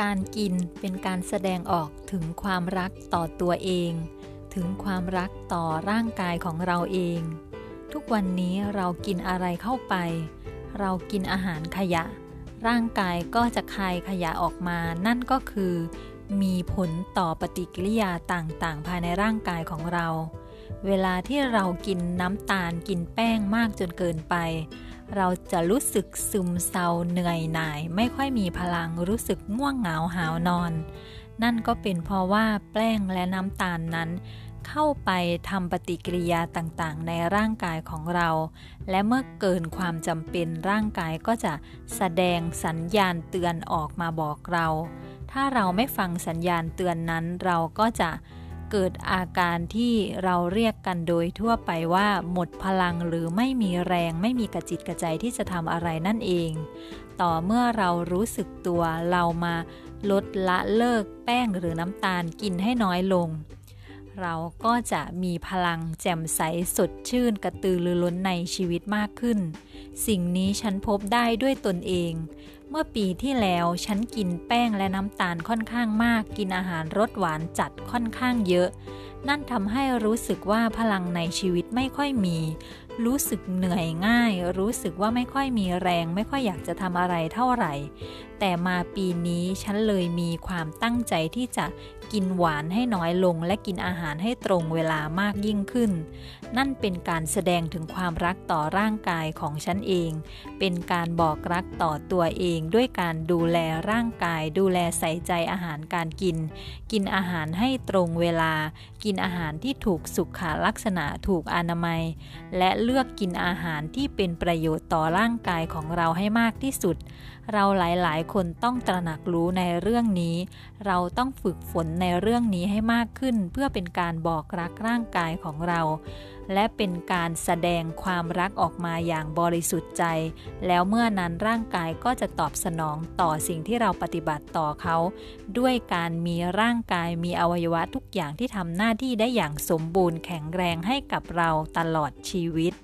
การกินเป็นการแสดงออกถึงความรักต่อตัวเอง ถึงความรักต่อร่างกายของเราเอง ทุกวันนี้เรากินอะไรเข้าไป เรากินอาหารขยะ ร่างกายก็จะคายขยะออกมา นั่นก็คือ มีผลต่อปฏิกิริยาต่างๆ ภายในร่างกายของเรา เวลาที่เรากินน้ำตาลกินแป้งมากจนเกินไป เราจะรู้สึกซึมเศร้าเหนื่อยหน่าย ไม่ค่อยมีพลังรู้สึกง่วงเหงาหาวนอน นั่นก็เป็นเพราะว่าแป้งและน้ำตาลนั้น เข้าไปทำปฏิกิริยาต่างๆ ในร่างกายของเรา และเมื่อเกินความจำเป็นร่างกายก็จะแสดงสัญญาณเตือนออกมาบอกเรา ถ้าเราไม่ฟังสัญญาณเตือนนั้นเราก็จะ เกิดอาการที่เราเรียกกันโดยทั่วไปว่าหมดพลังหรือไม่มีแรงไม่มีกระจิตกระใจที่จะทำอะไรนั่นเอง ต่อเมื่อเรารู้สึกตัวเรามาลดละเลิกแป้งหรือน้ำตาลกินให้น้อยลง เราก็จะมีพลังแจ่มใสสดชื่นกระตือรือร้นในชีวิตมากขึ้น สิ่งนี้ฉันพบได้ด้วยตนเอง เมื่อปีที่แล้วฉันกินแป้งและน้ำตาลค่อนข้างมาก กินอาหารรสหวานจัดค่อนข้างเยอะ นั่นทำให้รู้สึกว่าพลังในชีวิตไม่ค่อยมี รู้สึกเหนื่อยง่าย รู้สึกว่าไม่ค่อยมีแรง ไม่ค่อยอยากจะทำอะไรเท่าไหร่ แต่มาปีนี้ฉันเลยมีความตั้งใจที่จะกินหวานให้น้อยลง และกินอาหารให้ตรงเวลามากยิ่งขึ้น นั่นเป็นการแสดงถึงความรักต่อร่างกายของฉันเอง เป็นการบอกรักต่อตัวเองด้วยการดูแลร่างกาย ดูแลใส่ใจอาหารการกิน กินอาหารให้ตรงเวลา กินอาหารที่ถูกสุขลักษณะถูกอนามัย และเลือกกินอาหารที่เป็นประโยชน์ต่อร่างกายของเราให้มากที่สุด เราหลายๆ คนต้องตระหนักรู้ในเรื่องนี้ เราต้องฝึกฝนในเรื่องนี้ให้มากขึ้น เพื่อเป็นการบอกรักร่างกายของเรา และเป็นการแสดงความรักออกมาอย่างบริสุทธิ์ใจ แล้วเมื่อนั้นร่างกายก็จะตอบสนองต่อสิ่งที่เราปฏิบัติต่อเขา ด้วยการมีร่างกายมีอวัยวะทุกอย่างที่ทำหน้าที่ได้อย่างสมบูรณ์แข็งแรงให้กับเราตลอดชีวิต